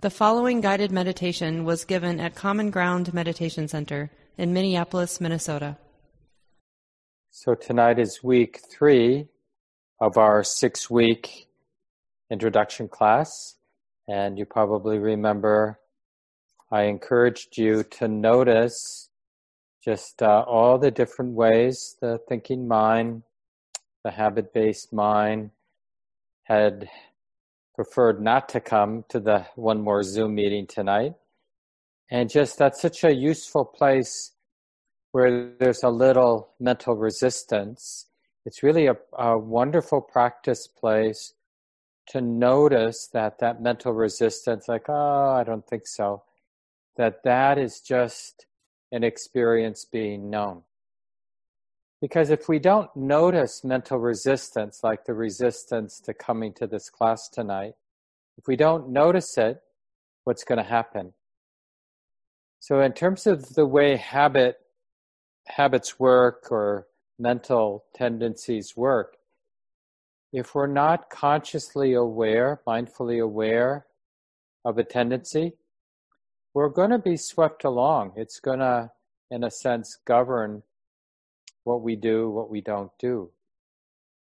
The following guided meditation was given at Common Ground Meditation Center in Minneapolis, Minnesota. So, tonight is week three of our six week introduction class. And you probably remember I encouraged you to notice just uh, all the different ways the thinking mind, the habit based mind had preferred not to come to the one more Zoom meeting tonight. And just that's such a useful place where there's a little mental resistance. It's really a, a wonderful practice place to notice that that mental resistance, like, oh, I don't think so, that that is just an experience being known. Because if we don't notice mental resistance, like the resistance to coming to this class tonight, if we don't notice it, what's going to happen? So, in terms of the way habit habits work or mental tendencies work, if we're not consciously aware, mindfully aware of a tendency, we're going to be swept along. It's going to, in a sense, govern what we do, what we don't do.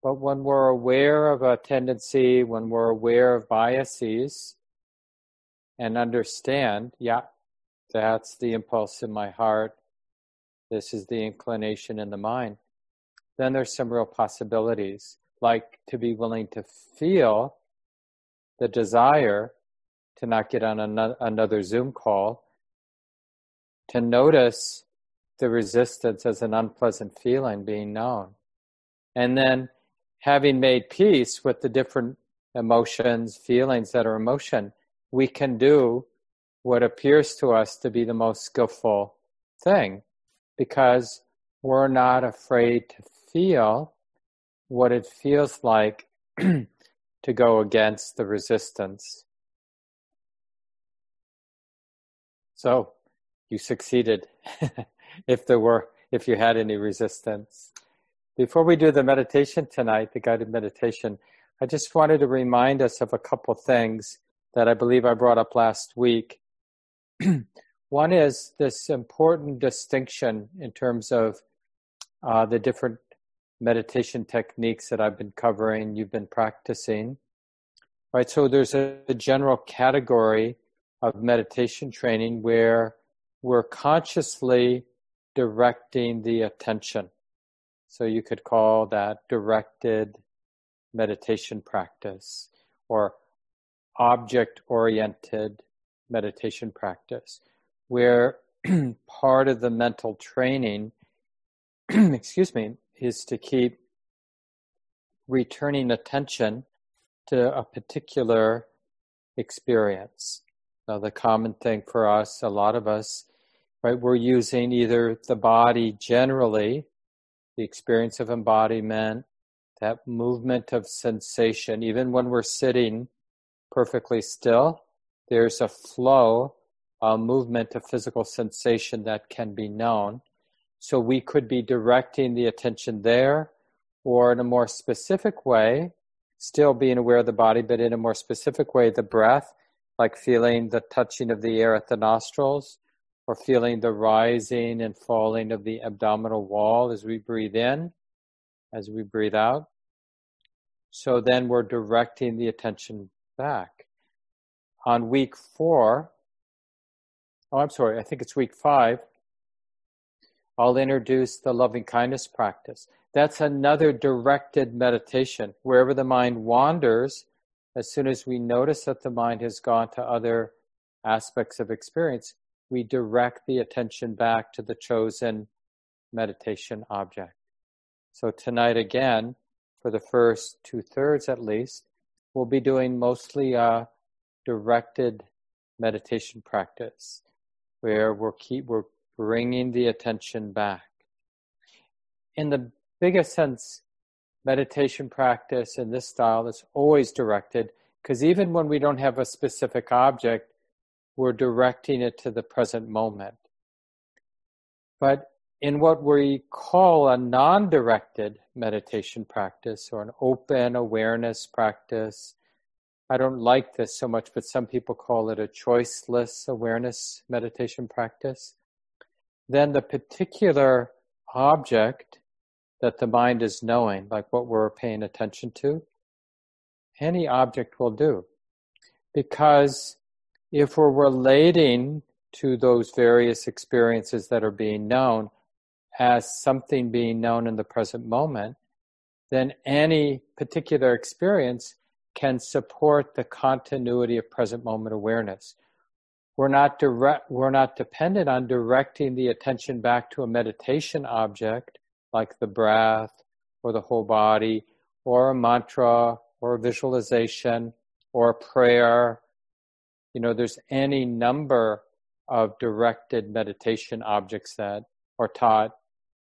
But when we're aware of a tendency, when we're aware of biases, and understand, yeah, that's the impulse in my heart, this is the inclination in the mind, then there's some real possibilities, like to be willing to feel the desire to not get on another Zoom call, to notice the resistance as an unpleasant feeling being known. And then having made peace with the different emotions, feelings that are emotion, we can do what appears to us to be the most skillful thing because we're not afraid to feel what it feels like to go against the resistance. So you succeeded. if there were, if you had any resistance. Before we do the meditation tonight, the guided meditation, I just wanted to remind us of a couple things that I believe I brought up last week. One is this important distinction in terms of uh, the different meditation techniques that I've been covering, you've been practicing. Right, so there's a, a general category of meditation training where we're consciously directing the attention. So you could call that directed meditation practice or object oriented meditation practice, where part of the mental training, excuse me, is to keep returning attention to a particular experience. Now, the common thing for us, a lot of us, right? We're using either the body generally, the experience of embodiment, that movement of sensation, even when we're sitting perfectly still, there's a flow, a movement of physical sensation that can be known. So we could be directing the attention there, or in a more specific way, still being aware of the body, but in a more specific way, the breath, like feeling the touching of the air at the nostrils, or feeling the rising and falling of the abdominal wall as we breathe in, as we breathe out. So then we're directing the attention back. On week four, oh, I'm sorry, I think it's week five, I'll introduce the loving kindness practice. That's another directed meditation. Wherever the mind wanders, as soon as we notice that the mind has gone to other aspects of experience, we direct the attention back to the chosen meditation object. So tonight again, for the first two thirds at least, we'll be doing mostly a directed meditation practice where we're keep we're bringing the attention back. In the biggest sense, meditation practice in this style is always directed because even when we don't have a specific object, we're directing it to the present moment. But in what we call a non directed meditation practice or an open awareness practice, I don't like this so much, but some people call it a choiceless awareness meditation practice. Then the particular object that the mind is knowing, like what we're paying attention to, any object will do. Because if we're relating to those various experiences that are being known as something being known in the present moment, then any particular experience can support the continuity of present moment awareness. We're not direct, we're not dependent on directing the attention back to a meditation object like the breath or the whole body or a mantra or a visualization or a prayer. You know, there's any number of directed meditation objects that are taught,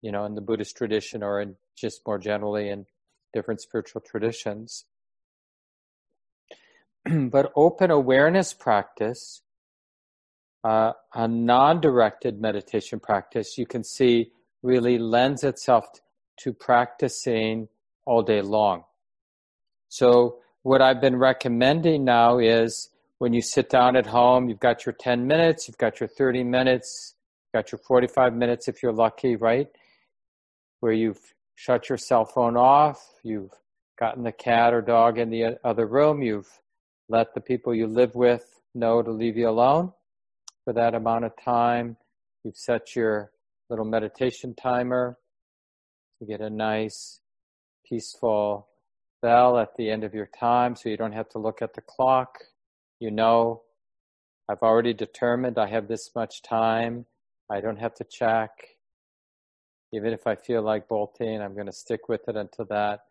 you know, in the Buddhist tradition or in just more generally in different spiritual traditions. but open awareness practice, uh, a non directed meditation practice, you can see really lends itself to practicing all day long. So, what I've been recommending now is when you sit down at home, you've got your 10 minutes, you've got your 30 minutes, you've got your 45 minutes if you're lucky, right? Where you've shut your cell phone off, you've gotten the cat or dog in the other room, you've let the people you live with know to leave you alone for that amount of time. You've set your little meditation timer to get a nice, peaceful bell at the end of your time so you don't have to look at the clock. You know, I've already determined I have this much time. I don't have to check. Even if I feel like bolting, I'm going to stick with it until that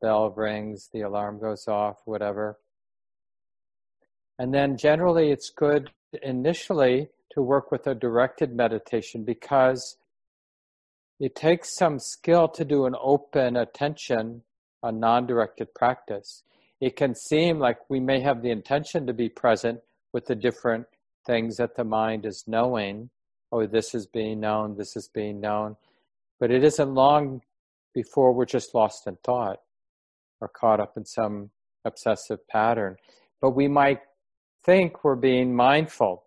bell rings, the alarm goes off, whatever. And then generally, it's good initially to work with a directed meditation because it takes some skill to do an open attention, a non directed practice. It can seem like we may have the intention to be present with the different things that the mind is knowing. Oh, this is being known, this is being known. But it isn't long before we're just lost in thought or caught up in some obsessive pattern. But we might think we're being mindful.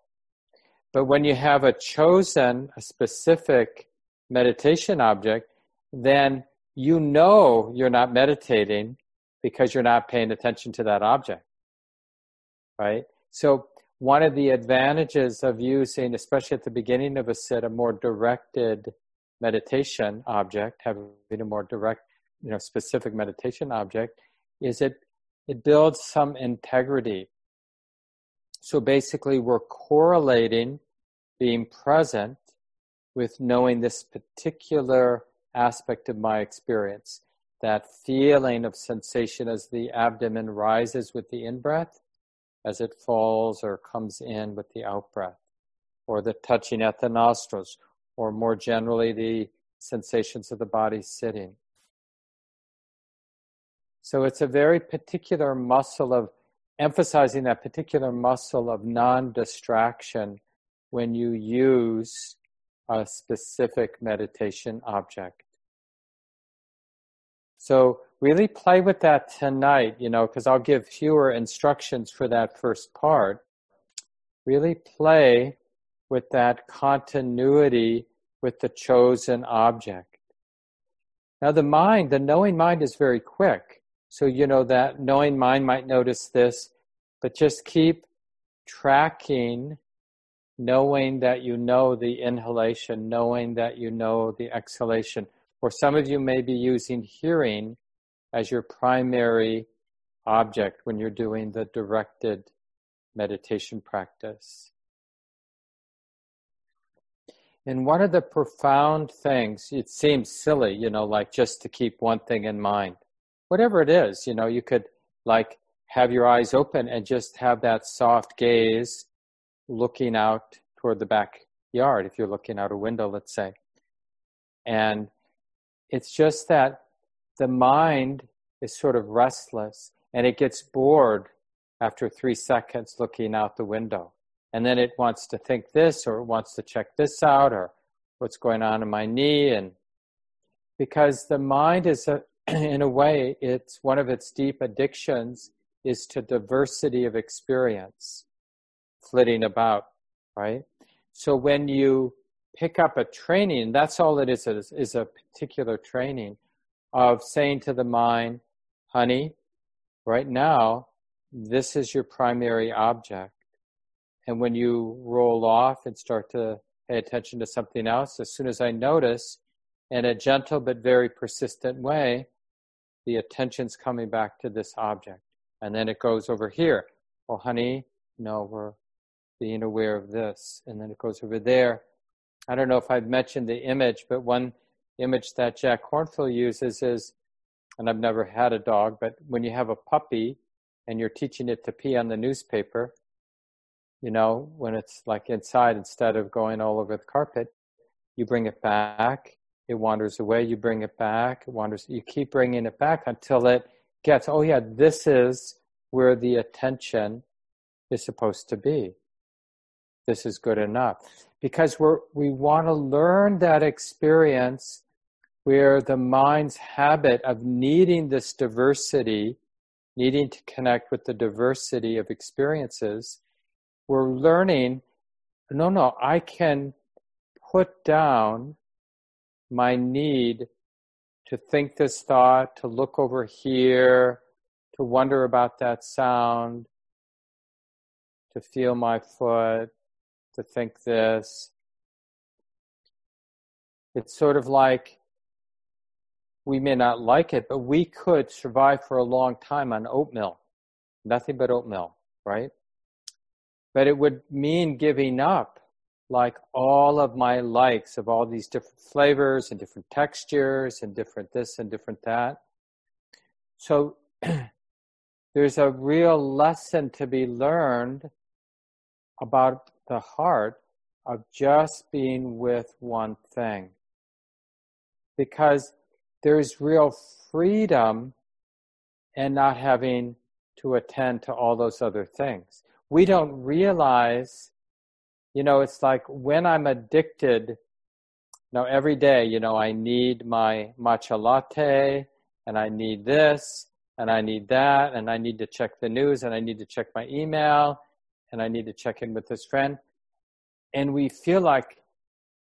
But when you have a chosen, a specific meditation object, then you know you're not meditating because you're not paying attention to that object. Right? So, one of the advantages of using, especially at the beginning of a sit, a more directed meditation object, having a more direct, you know, specific meditation object, is it it builds some integrity so basically, we're correlating being present with knowing this particular aspect of my experience. That feeling of sensation as the abdomen rises with the in breath, as it falls or comes in with the out breath, or the touching at the nostrils, or more generally, the sensations of the body sitting. So it's a very particular muscle of emphasizing that particular muscle of non distraction when you use a specific meditation object. So, really play with that tonight, you know, because I'll give fewer instructions for that first part. Really play with that continuity with the chosen object. Now, the mind, the knowing mind, is very quick. So, you know, that knowing mind might notice this, but just keep tracking, knowing that you know the inhalation, knowing that you know the exhalation. Or some of you may be using hearing as your primary object when you're doing the directed meditation practice. And one of the profound things, it seems silly, you know, like just to keep one thing in mind whatever it is, you know, you could like have your eyes open and just have that soft gaze looking out toward the backyard if you're looking out a window, let's say. And it's just that the mind is sort of restless and it gets bored after three seconds looking out the window. And then it wants to think this or it wants to check this out or what's going on in my knee. And because the mind is a, in a way, it's one of its deep addictions is to diversity of experience, flitting about, right? So when you pick up a training, that's all it is, is, a particular training of saying to the mind, honey, right now, this is your primary object. And when you roll off and start to pay attention to something else, as soon as I notice, in a gentle but very persistent way, the attention's coming back to this object. And then it goes over here. Oh, honey, no, we're being aware of this. And then it goes over there. I don't know if I've mentioned the image, but one image that Jack Kornfield uses is, and I've never had a dog, but when you have a puppy and you're teaching it to pee on the newspaper, you know, when it's like inside instead of going all over the carpet, you bring it back, it wanders away, you bring it back, it wanders, you keep bringing it back until it gets, oh yeah, this is where the attention is supposed to be. This is good enough. Because we're, we want to learn that experience where the mind's habit of needing this diversity, needing to connect with the diversity of experiences, we're learning no, no, I can put down my need to think this thought, to look over here, to wonder about that sound, to feel my foot, to think this. It's sort of like we may not like it, but we could survive for a long time on oatmeal. Nothing but oatmeal, right? But it would mean giving up like all of my likes of all these different flavors and different textures and different this and different that. So there's a real lesson to be learned about the heart of just being with one thing. Because there's real freedom in not having to attend to all those other things. We don't realize you know, it's like when I'm addicted, you now every day, you know, I need my matcha latte and I need this and I need that and I need to check the news and I need to check my email and I need to check in with this friend. And we feel like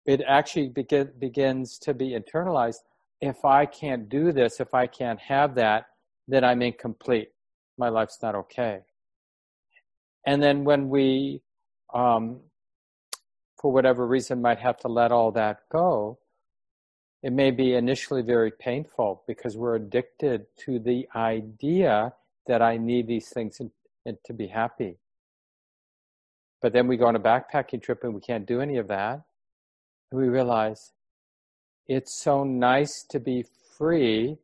it actually begin, begins to be internalized. If I can't do this, if I can't have that, then I'm incomplete. My life's not okay. And then when we um, for whatever reason might have to let all that go, it may be initially very painful because we're addicted to the idea that I need these things in, in, to be happy. But then we go on a backpacking trip and we can't do any of that. And we realize it's so nice to be free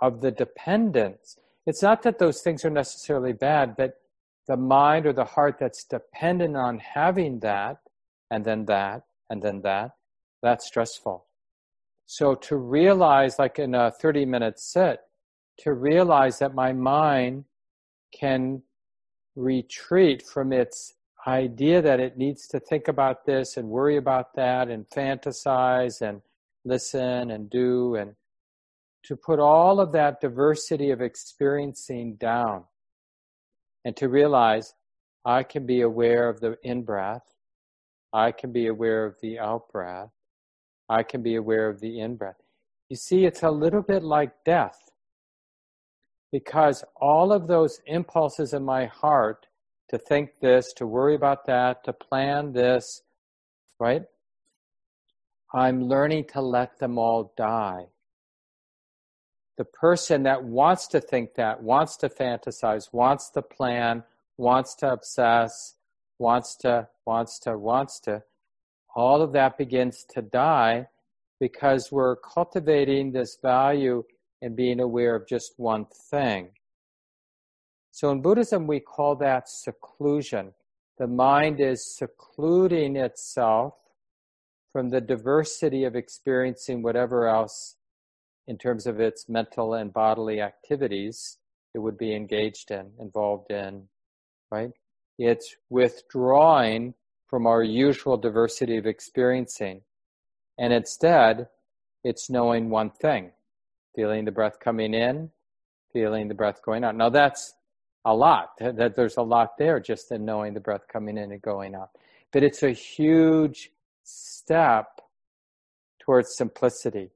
of the dependence. It's not that those things are necessarily bad, but the mind or the heart that's dependent on having that and then that, and then that, that's stressful. So to realize, like in a 30 minute sit, to realize that my mind can retreat from its idea that it needs to think about this and worry about that and fantasize and listen and do and to put all of that diversity of experiencing down and to realize I can be aware of the in breath I can be aware of the out breath. I can be aware of the in breath. You see, it's a little bit like death because all of those impulses in my heart to think this, to worry about that, to plan this, right? I'm learning to let them all die. The person that wants to think that, wants to fantasize, wants to plan, wants to obsess, wants to, wants to, wants to, all of that begins to die because we're cultivating this value in being aware of just one thing. So in Buddhism, we call that seclusion. The mind is secluding itself from the diversity of experiencing whatever else in terms of its mental and bodily activities it would be engaged in, involved in, right? It's withdrawing from our usual diversity of experiencing. And instead, it's knowing one thing feeling the breath coming in, feeling the breath going out. Now, that's a lot, that there's a lot there just in knowing the breath coming in and going out. But it's a huge step towards simplicity.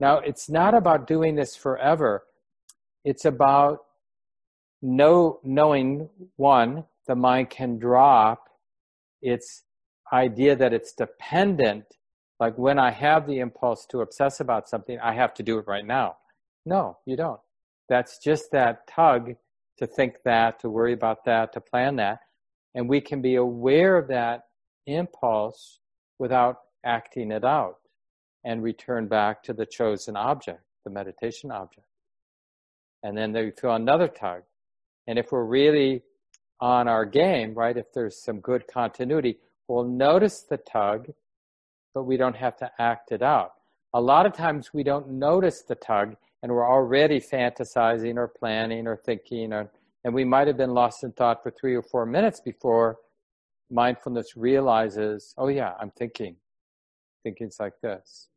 Now, it's not about doing this forever. It's about know, knowing one, the mind can drop its idea that it's dependent. Like when I have the impulse to obsess about something, I have to do it right now. No, you don't. That's just that tug to think that, to worry about that, to plan that. And we can be aware of that impulse without acting it out and return back to the chosen object, the meditation object. And then we feel another tug. And if we're really on our game, right, if there's some good continuity, we'll notice the tug, but we don't have to act it out. A lot of times we don't notice the tug and we're already fantasizing or planning or thinking or and we might have been lost in thought for three or four minutes before mindfulness realizes, oh yeah, I'm thinking. Thinking's like this.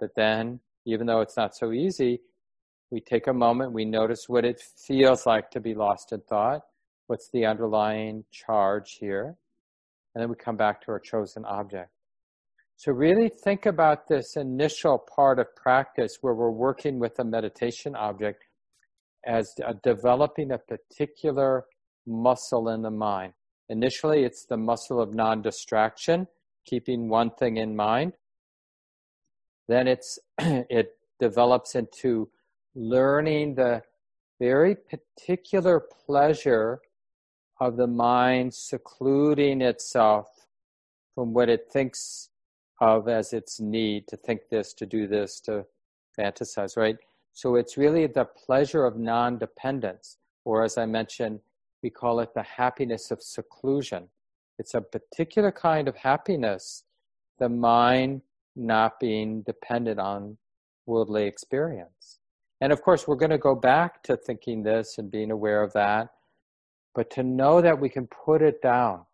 But then, even though it's not so easy, we take a moment, we notice what it feels like to be lost in thought. What's the underlying charge here? And then we come back to our chosen object. So, really think about this initial part of practice where we're working with a meditation object as a, developing a particular muscle in the mind. Initially, it's the muscle of non distraction, keeping one thing in mind. Then it's, it develops into learning the very particular pleasure of the mind secluding itself from what it thinks of as its need to think this, to do this, to fantasize, right? So it's really the pleasure of non dependence, or as I mentioned, we call it the happiness of seclusion. It's a particular kind of happiness, the mind not being dependent on worldly experience. And of course, we're going to go back to thinking this and being aware of that, but to know that we can put it down.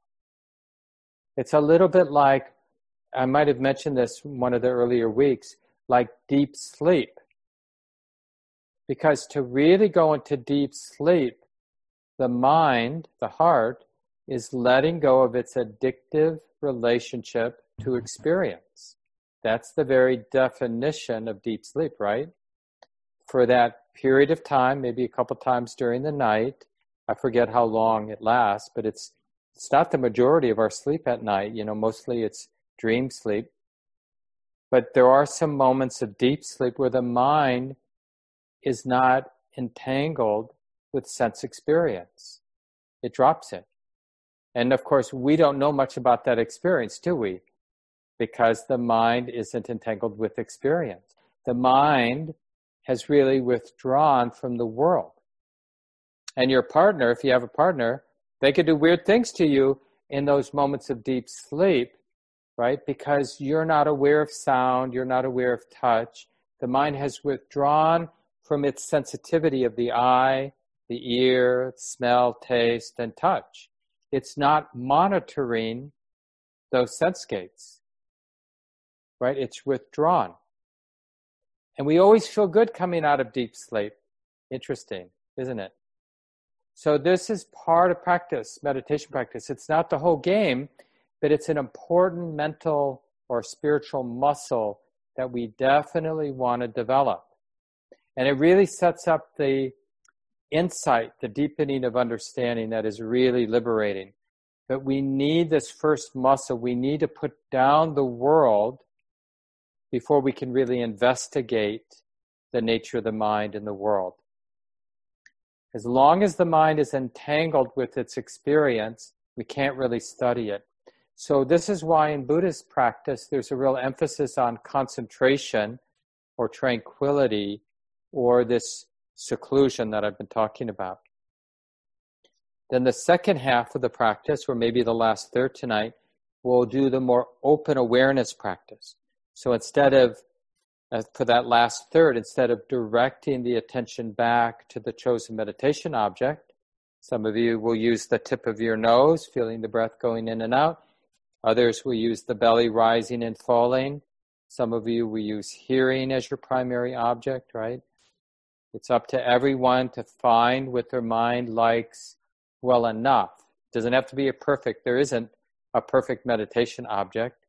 It's a little bit like, I might have mentioned this one of the earlier weeks, like deep sleep. Because to really go into deep sleep, the mind, the heart, is letting go of its addictive relationship to experience. That's the very definition of deep sleep, right? For that period of time, maybe a couple times during the night, I forget how long it lasts, but it's it's not the majority of our sleep at night. You know, mostly it's dream sleep. But there are some moments of deep sleep where the mind is not entangled with sense experience. It drops it. And of course, we don't know much about that experience, do we? because the mind isn't entangled with experience. The mind has really withdrawn from the world. And your partner, if you have a partner, they could do weird things to you in those moments of deep sleep, right? Because you're not aware of sound, you're not aware of touch. The mind has withdrawn from its sensitivity of the eye, the ear, smell, taste, and touch. It's not monitoring those sense gates right? It's withdrawn. And we always feel good coming out of deep sleep. Interesting, isn't it? So, this is part of practice, meditation practice. It's not the whole game, but it's an important mental or spiritual muscle that we definitely want to develop. And it really sets up the insight, the deepening of understanding that is really liberating. But we need this first muscle. We need to put down the world before we can really investigate the nature of the mind and the world. As long as the mind is entangled with its experience, we can't really study it. So, this is why in Buddhist practice there's a real emphasis on concentration or tranquility or this seclusion that I've been talking about. Then, the second half of the practice, or maybe the last third tonight, we'll do the more open awareness practice. So instead of, uh, for that last third, instead of directing the attention back to the chosen meditation object, some of you will use the tip of your nose, feeling the breath going in and out. Others will use the belly rising and falling. Some of you will use hearing as your primary object, right? It's up to everyone to find what their mind likes well enough. It doesn't have to be a perfect, there isn't a perfect meditation object,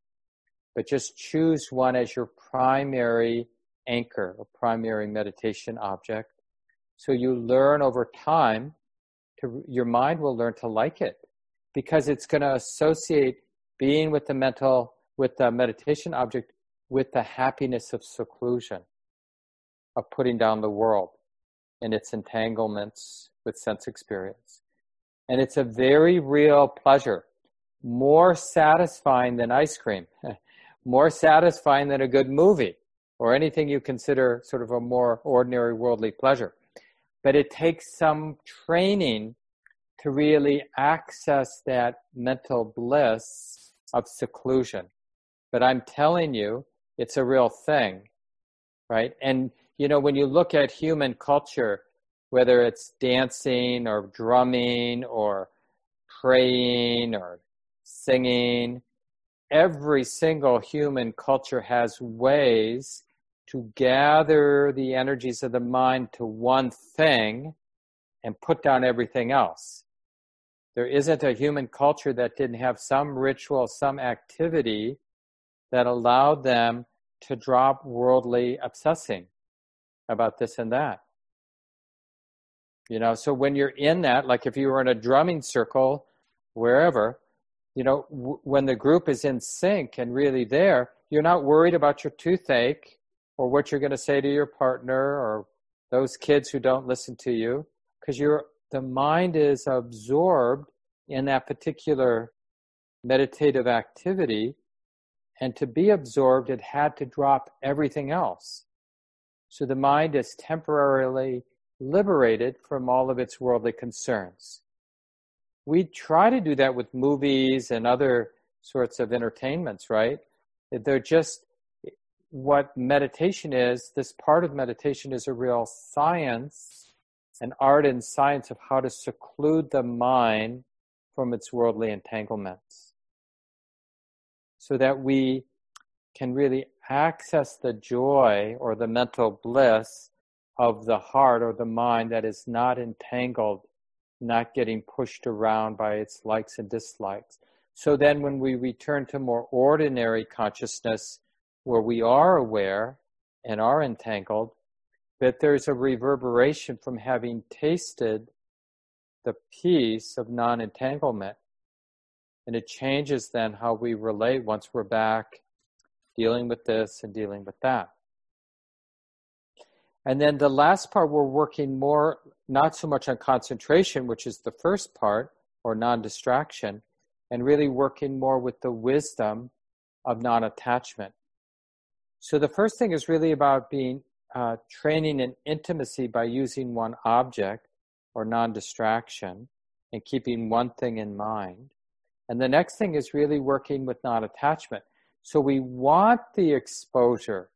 but just choose one as your primary anchor a primary meditation object. So you learn over time to, your mind will learn to like it because it's going to associate being with the mental, with the meditation object with the happiness of seclusion, of putting down the world and its entanglements with sense experience. And it's a very real pleasure, more satisfying than ice cream, more satisfying than a good movie or anything you consider sort of a more ordinary worldly pleasure. But it takes some training to really access that mental bliss of seclusion. But I'm telling you, it's a real thing, right? And, you know, when you look at human culture, whether it's dancing or drumming or praying or singing, every single human culture has ways to gather the energies of the mind to one thing and put down everything else. There isn't a human culture that didn't have some ritual, some activity that allowed them to drop worldly obsessing about this and that. You know, so when you're in that, like if you were in a drumming circle, wherever, you know, w- when the group is in sync and really there, you're not worried about your toothache or what you're going to say to your partner or those kids who don't listen to you because you're the mind is absorbed in that particular meditative activity and to be absorbed it had to drop everything else so the mind is temporarily liberated from all of its worldly concerns. We try to do that with movies and other sorts of entertainments, right? They're just what meditation is. This part of meditation is a real science, an art and science of how to seclude the mind from its worldly entanglements so that we can really access the joy or the mental bliss of the heart or the mind that is not entangled, not getting pushed around by its likes and dislikes. So then, when we return to more ordinary consciousness, where we are aware and are entangled, that there's a reverberation from having tasted the peace of non entanglement. And it changes then how we relate once we're back dealing with this and dealing with that. And then the last part, we're working more, not so much on concentration, which is the first part, or non distraction, and really working more with the wisdom of non attachment. So the first thing is really about being uh, training in intimacy by using one object or non distraction and keeping one thing in mind. And the next thing is really working with non attachment. So we want the exposure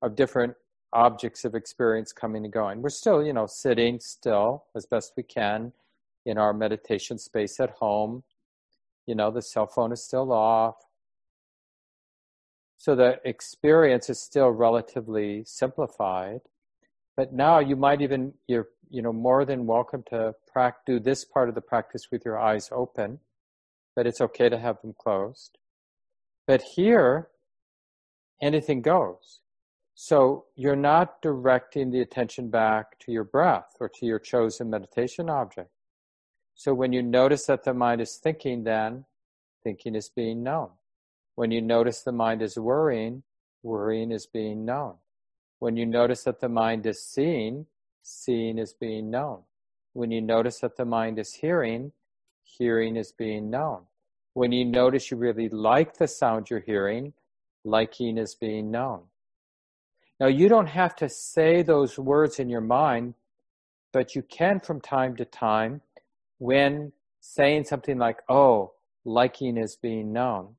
of different objects of experience coming and going. We're still, you know, sitting still as best we can in our meditation space at home. You know, the cell phone is still off. So the experience is still relatively simplified. But now you might even, you're, you know, more than welcome to practice, do this part of the practice with your eyes open, but it's okay to have them closed. But here, anything goes. So you're not directing the attention back to your breath or to your chosen meditation object. So when you notice that the mind is thinking, then thinking is being known. When you notice the mind is worrying, worrying is being known. When you notice that the mind is seeing, seeing is being known. When you notice that the mind is hearing, hearing is being known. When you notice you really like the sound you're hearing, liking is being known. Now, you don't have to say those words in your mind, but you can from time to time when saying something like, oh, liking is being known.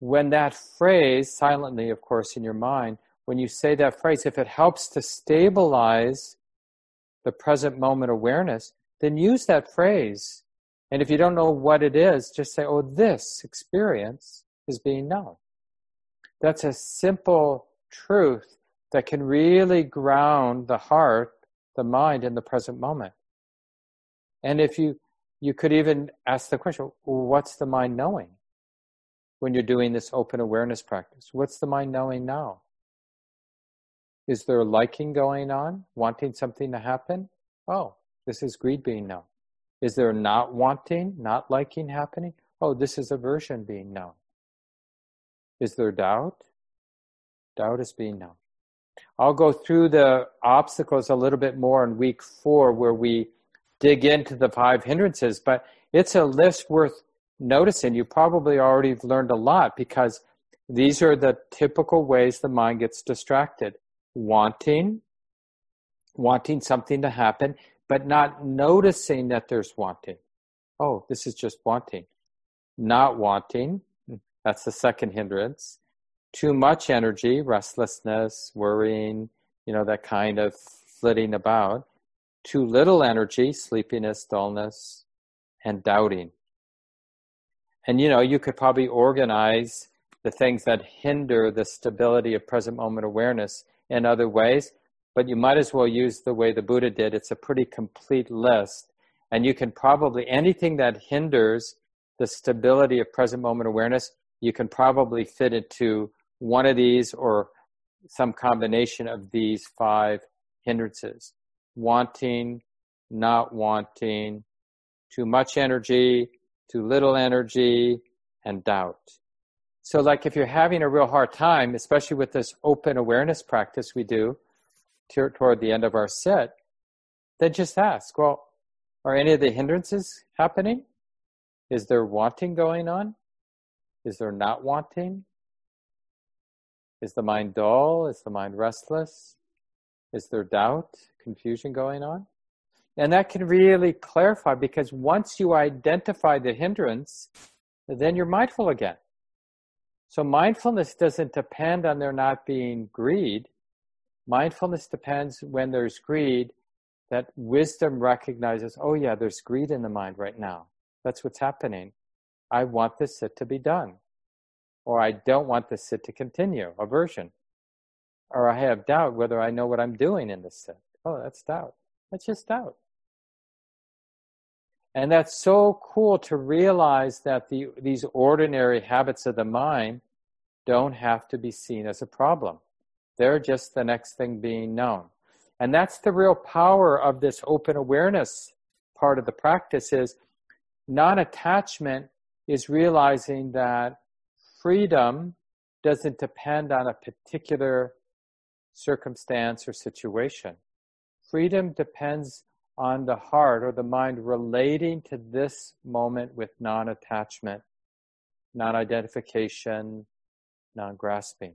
When that phrase, silently, of course, in your mind, when you say that phrase, if it helps to stabilize the present moment awareness, then use that phrase. And if you don't know what it is, just say, oh, this experience is being known. That's a simple truth that can really ground the heart, the mind in the present moment. And if you, you could even ask the question, what's the mind knowing when you're doing this open awareness practice? What's the mind knowing now? Is there liking going on, wanting something to happen? Oh, this is greed being known. Is there not wanting, not liking happening? Oh, this is aversion being known. Is there doubt? Doubt is being known. I'll go through the obstacles a little bit more in week four where we dig into the five hindrances, but it's a list worth noticing. You probably already learned a lot because these are the typical ways the mind gets distracted. Wanting, wanting something to happen, but not noticing that there's wanting. Oh, this is just wanting. Not wanting, that's the second hindrance. Too much energy, restlessness, worrying, you know, that kind of flitting about. Too little energy, sleepiness, dullness, and doubting. And you know, you could probably organize the things that hinder the stability of present moment awareness in other ways, but you might as well use the way the Buddha did. It's a pretty complete list. And you can probably, anything that hinders the stability of present moment awareness, you can probably fit into one of these or some combination of these five hindrances wanting, not wanting, too much energy, too little energy, and doubt. So, like if you're having a real hard time, especially with this open awareness practice we do toward the end of our sit, then just ask, well, are any of the hindrances happening? Is there wanting going on? Is there not wanting? Is the mind dull? Is the mind restless? Is there doubt, confusion going on? And that can really clarify because once you identify the hindrance, then you're mindful again. So mindfulness doesn't depend on there not being greed. Mindfulness depends when there's greed that wisdom recognizes, oh yeah, there's greed in the mind right now. That's what's happening. I want this sit to be done. Or I don't want this sit to continue, aversion. Or I have doubt whether I know what I'm doing in this sit. Oh, that's doubt. That's just doubt. And that's so cool to realize that the, these ordinary habits of the mind don't have to be seen as a problem. They're just the next thing being known. And that's the real power of this open awareness part of the practice is non-attachment is realizing that freedom doesn't depend on a particular circumstance or situation. Freedom depends on the heart or the mind relating to this moment with non attachment, non identification, non grasping.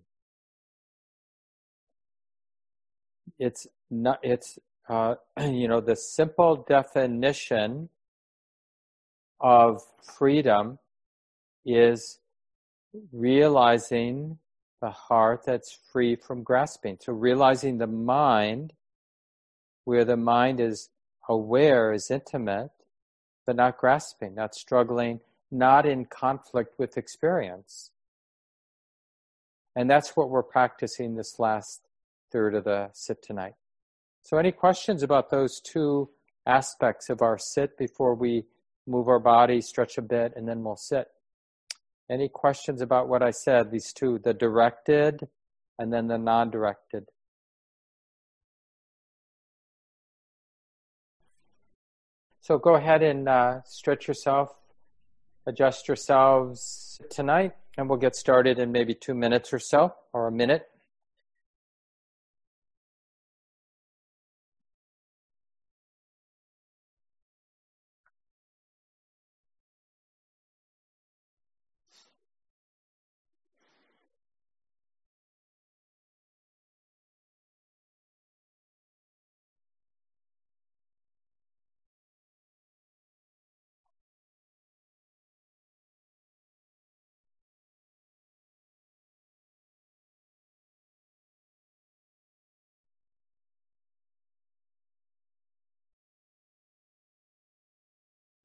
It's not, it's, uh, you know, the simple definition of freedom is realizing the heart that's free from grasping. So realizing the mind, where the mind is aware, is intimate, but not grasping, not struggling, not in conflict with experience. And that's what we're practicing this last third of the sit tonight. So, any questions about those two aspects of our sit before we move our body, stretch a bit, and then we'll sit? Any questions about what I said, these two, the directed and then the non directed? So go ahead and uh, stretch yourself, adjust yourselves tonight, and we'll get started in maybe two minutes or so, or a minute.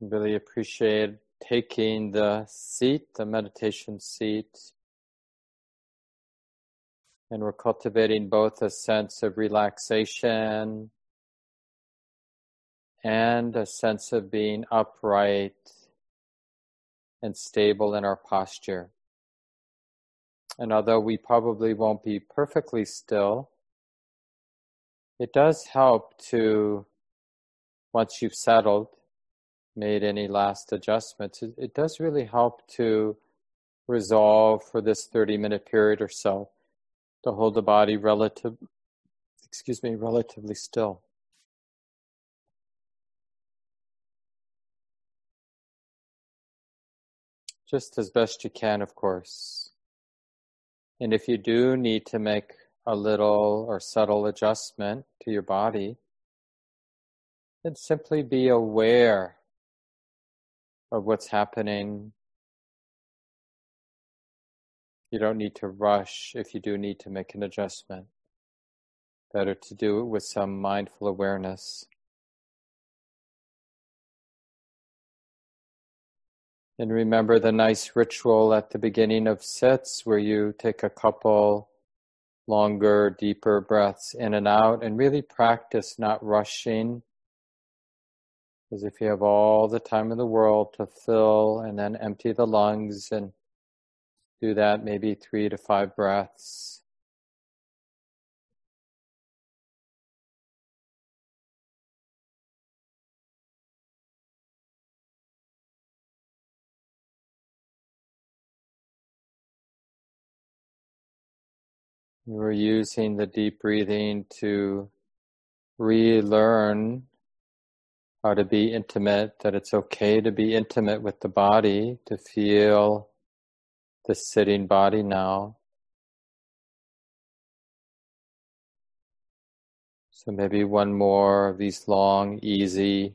Really appreciate taking the seat, the meditation seat. And we're cultivating both a sense of relaxation and a sense of being upright and stable in our posture. And although we probably won't be perfectly still, it does help to, once you've settled, made any last adjustments, it, it does really help to resolve for this 30 minute period or so to hold the body relative, excuse me, relatively still. Just as best you can, of course. And if you do need to make a little or subtle adjustment to your body, then simply be aware of what's happening. You don't need to rush if you do need to make an adjustment. Better to do it with some mindful awareness. And remember the nice ritual at the beginning of sits where you take a couple longer, deeper breaths in and out and really practice not rushing as if you have all the time in the world to fill and then empty the lungs and do that maybe three to five breaths. We're using the deep breathing to relearn how to be intimate, that it's okay to be intimate with the body, to feel the sitting body now. So maybe one more of these long, easy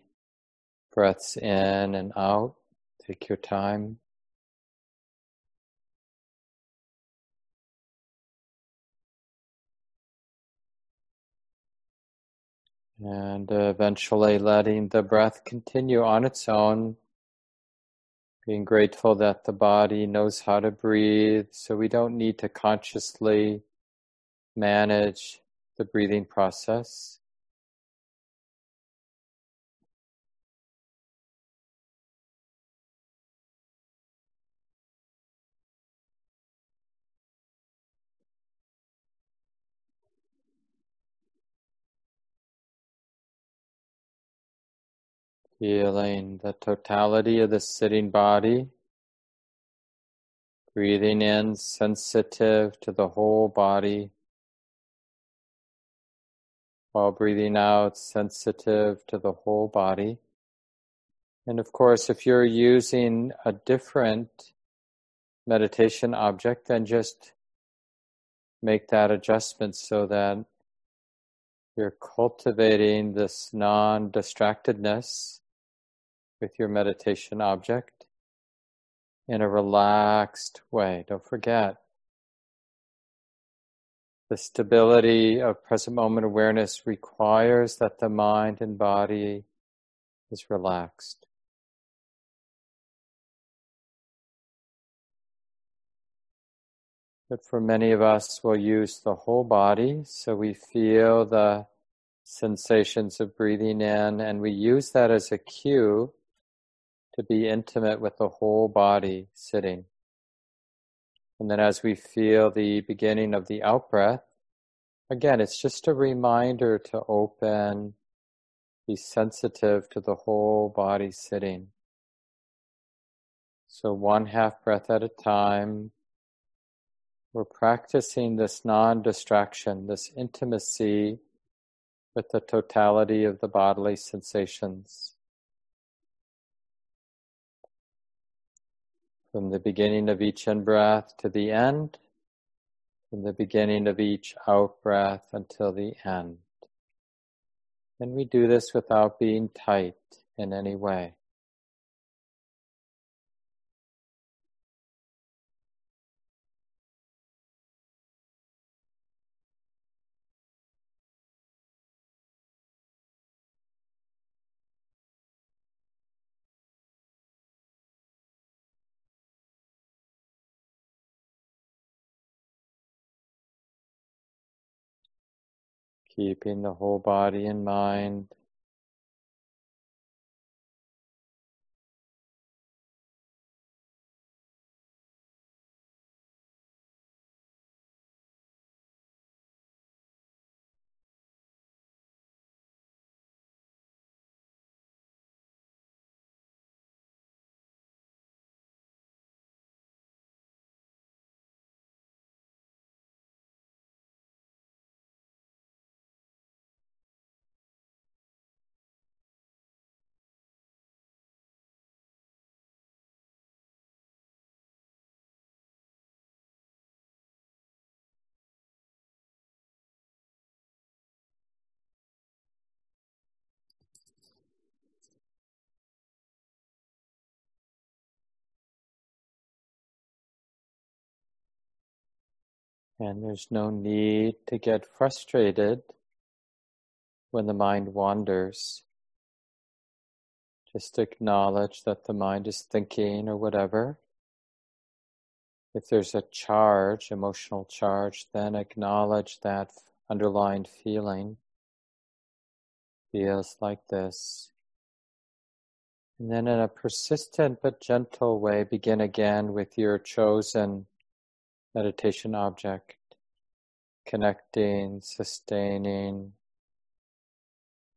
breaths in and out. Take your time. And uh, eventually letting the breath continue on its own, being grateful that the body knows how to breathe, so we don't need to consciously manage the breathing process. Feeling the totality of the sitting body. Breathing in, sensitive to the whole body. While breathing out, sensitive to the whole body. And of course, if you're using a different meditation object, then just make that adjustment so that you're cultivating this non distractedness with your meditation object in a relaxed way. Don't forget the stability of present moment awareness requires that the mind and body is relaxed. But for many of us, we'll use the whole body so we feel the sensations of breathing in, and we use that as a cue to be intimate with the whole body sitting. And then as we feel the beginning of the out breath, again, it's just a reminder to open, be sensitive to the whole body sitting. So one half breath at a time, we're practicing this non distraction, this intimacy with the totality of the bodily sensations. From the beginning of each in breath to the end, from the beginning of each out breath until the end. And we do this without being tight in any way. Keeping the whole body in mind. And there's no need to get frustrated when the mind wanders. Just acknowledge that the mind is thinking or whatever. If there's a charge, emotional charge, then acknowledge that underlying feeling feels like this. And then in a persistent but gentle way, begin again with your chosen meditation object, connecting, sustaining,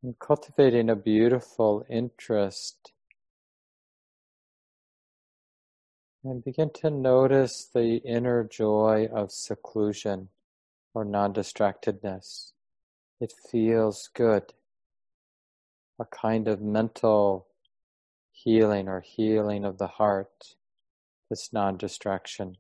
and cultivating a beautiful interest. And begin to notice the inner joy of seclusion or non distractedness. It feels good. A kind of mental healing or healing of the heart, this non distraction.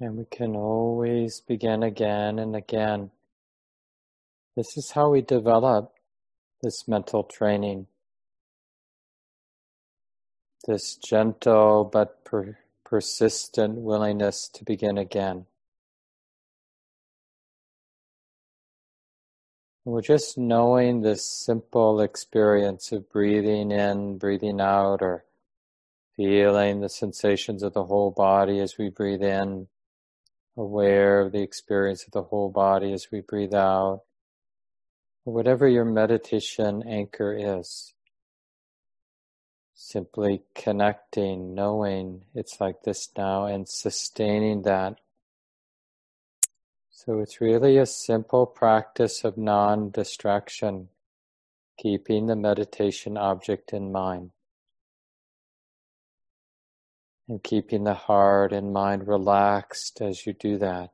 And we can always begin again and again. This is how we develop this mental training. This gentle but per- persistent willingness to begin again. We're just knowing this simple experience of breathing in, breathing out, or feeling the sensations of the whole body as we breathe in, aware of the experience of the whole body as we breathe out, whatever your meditation anchor is. Simply connecting, knowing it's like this now, and sustaining that so it's really a simple practice of non distraction, keeping the meditation object in mind. And keeping the heart and mind relaxed as you do that.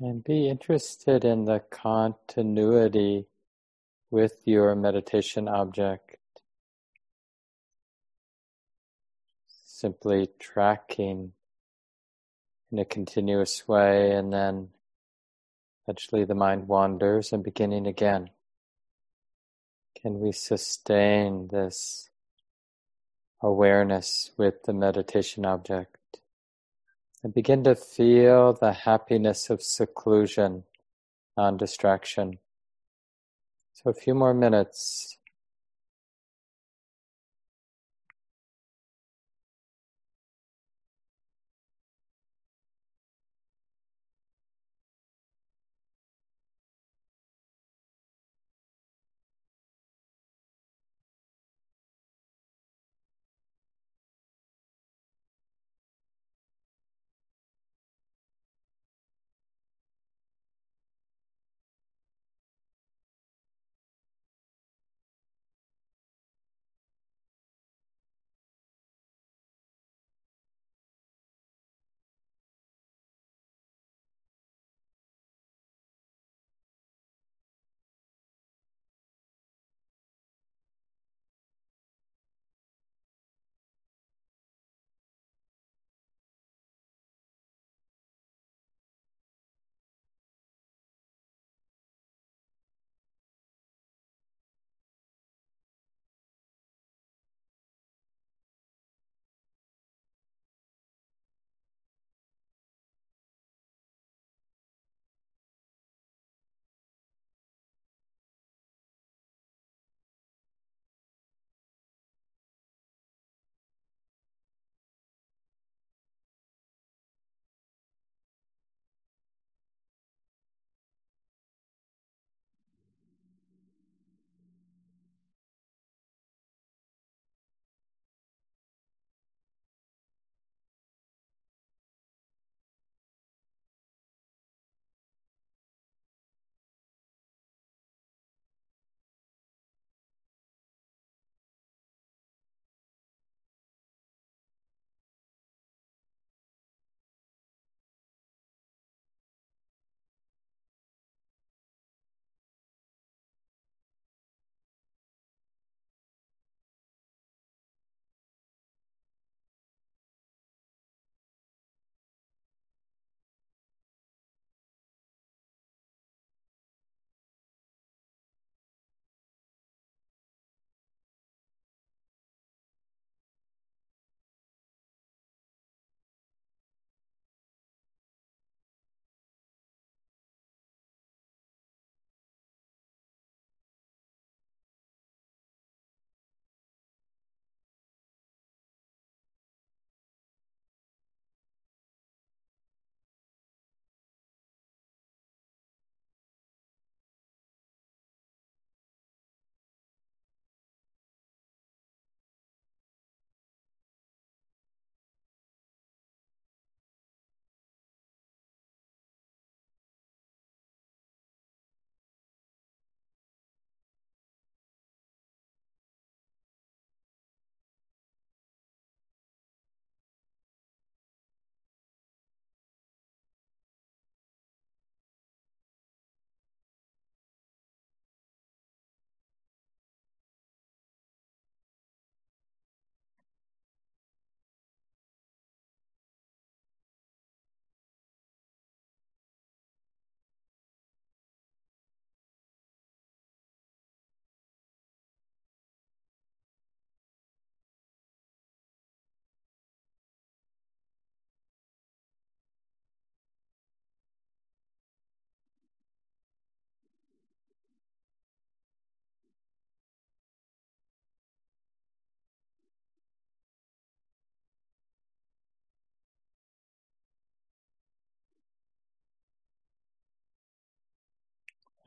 And be interested in the continuity with your meditation object. Simply tracking in a continuous way, and then eventually the mind wanders and beginning again. Can we sustain this awareness with the meditation object? And begin to feel the happiness of seclusion, non distraction. So, a few more minutes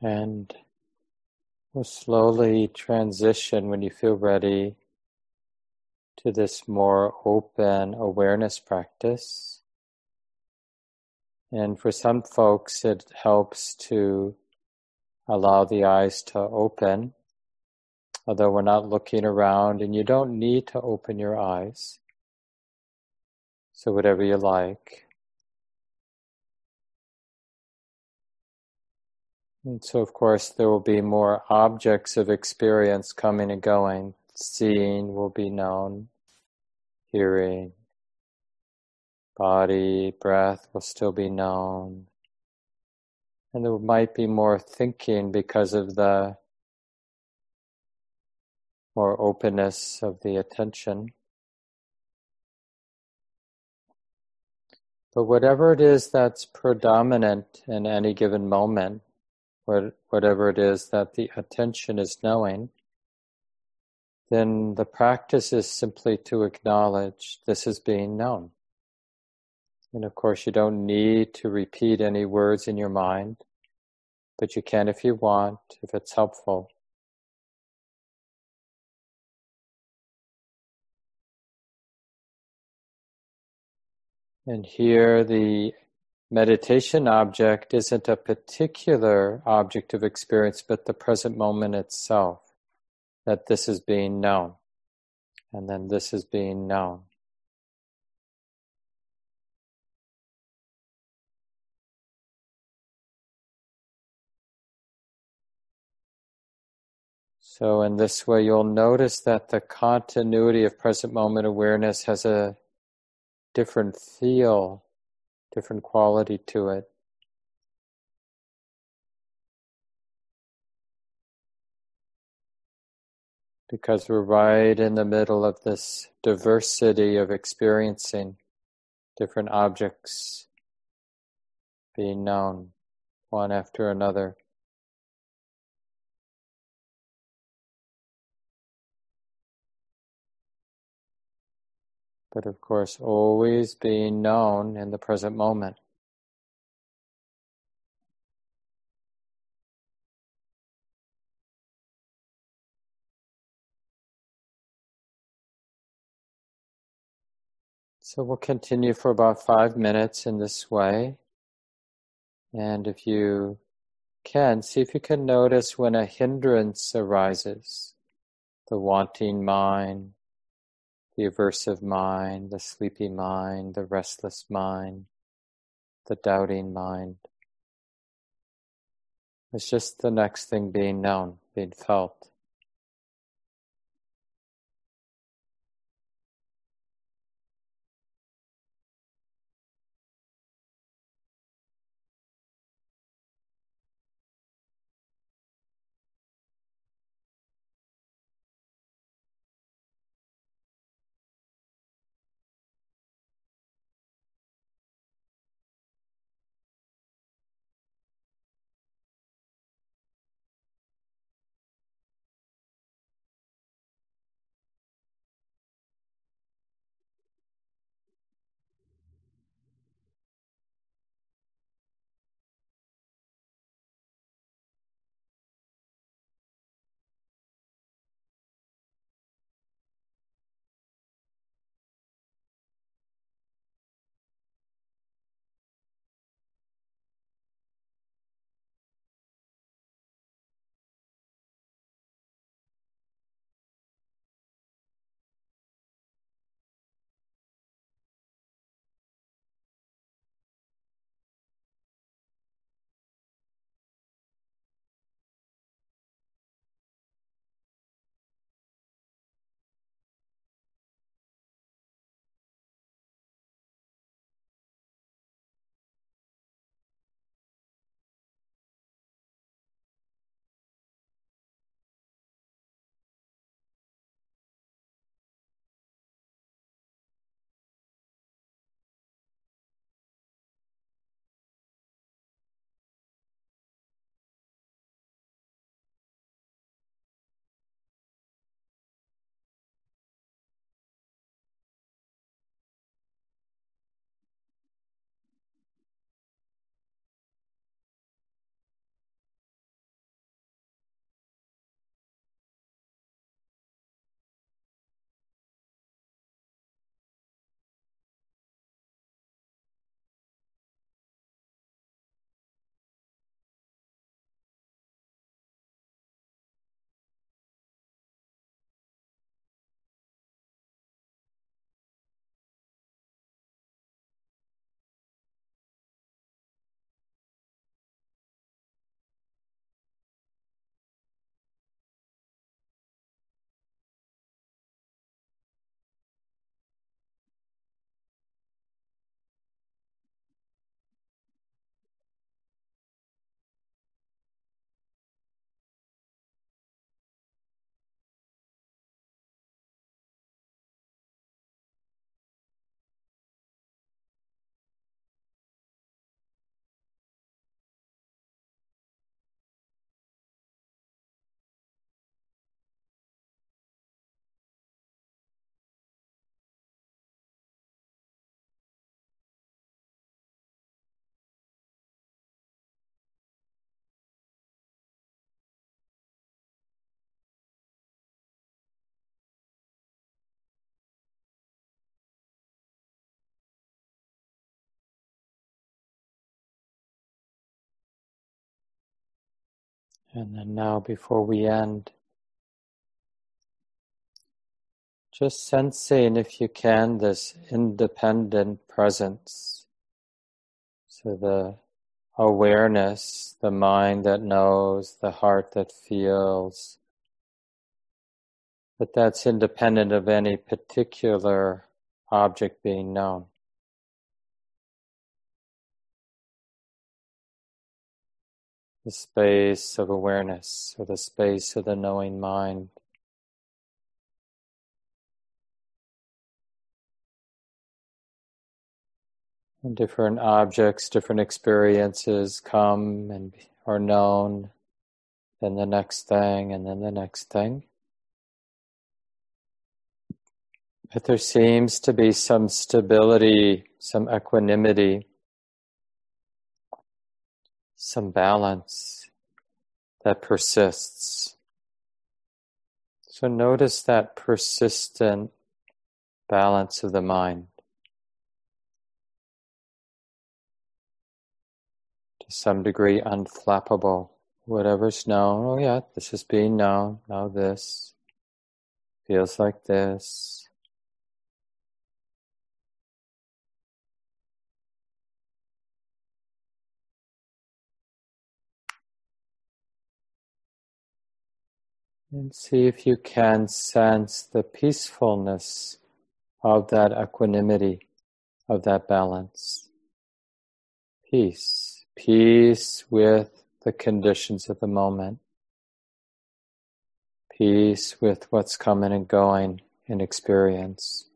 And we'll slowly transition when you feel ready to this more open awareness practice. And for some folks, it helps to allow the eyes to open, although we're not looking around, and you don't need to open your eyes. So, whatever you like. And so, of course, there will be more objects of experience coming and going. Seeing will be known, hearing, body, breath will still be known. And there might be more thinking because of the more openness of the attention. But whatever it is that's predominant in any given moment, whatever it is that the attention is knowing, then the practice is simply to acknowledge this is being known. And of course, you don't need to repeat any words in your mind, but you can if you want, if it's helpful. And here the meditation object isn't a particular object of experience, but the present moment itself, that this is being known, and then this is being known. So, in this way, you'll notice that the continuity of present moment awareness has a different feel different quality to it. Because we're right in the middle of this diversity of experiencing different objects being known one after another. But of course always being known in the present moment. So we'll continue for about five minutes in this way. And if you can, see if you can notice when a hindrance arises, the wanting mind, the aversive mind, the sleepy mind, the restless mind, the doubting mind. It's just the next thing being known, being felt. And then now, before we end, just sensing, if you can, this independent presence. So the awareness, the mind that knows, the heart that feels, but that's independent of any particular object being known. The space of awareness, or the space of the knowing mind. And different objects, different experiences come and are known, then the next thing, and then the next thing. But there seems to be some stability, some equanimity, some balance that persists. So notice that persistent balance of the mind. To some degree, unflappable. Whatever's known, oh yeah, this is being known, now this feels like this. And see if you can sense the peacefulness of that equanimity, of that balance. Peace. Peace with the conditions of the moment. Peace with what's coming and going in experience.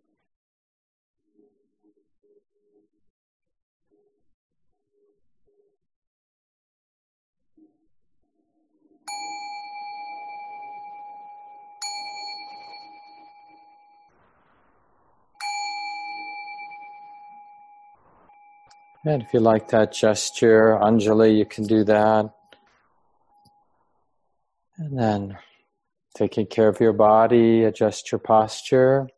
And if you like that gesture, Anjali, you can do that. And then taking care of your body, adjust your posture.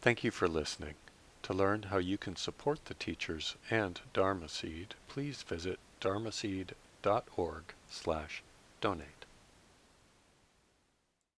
Thank you for listening. To learn how you can support the teachers and Dharma Seed, please visit dharmaseed.org slash donate.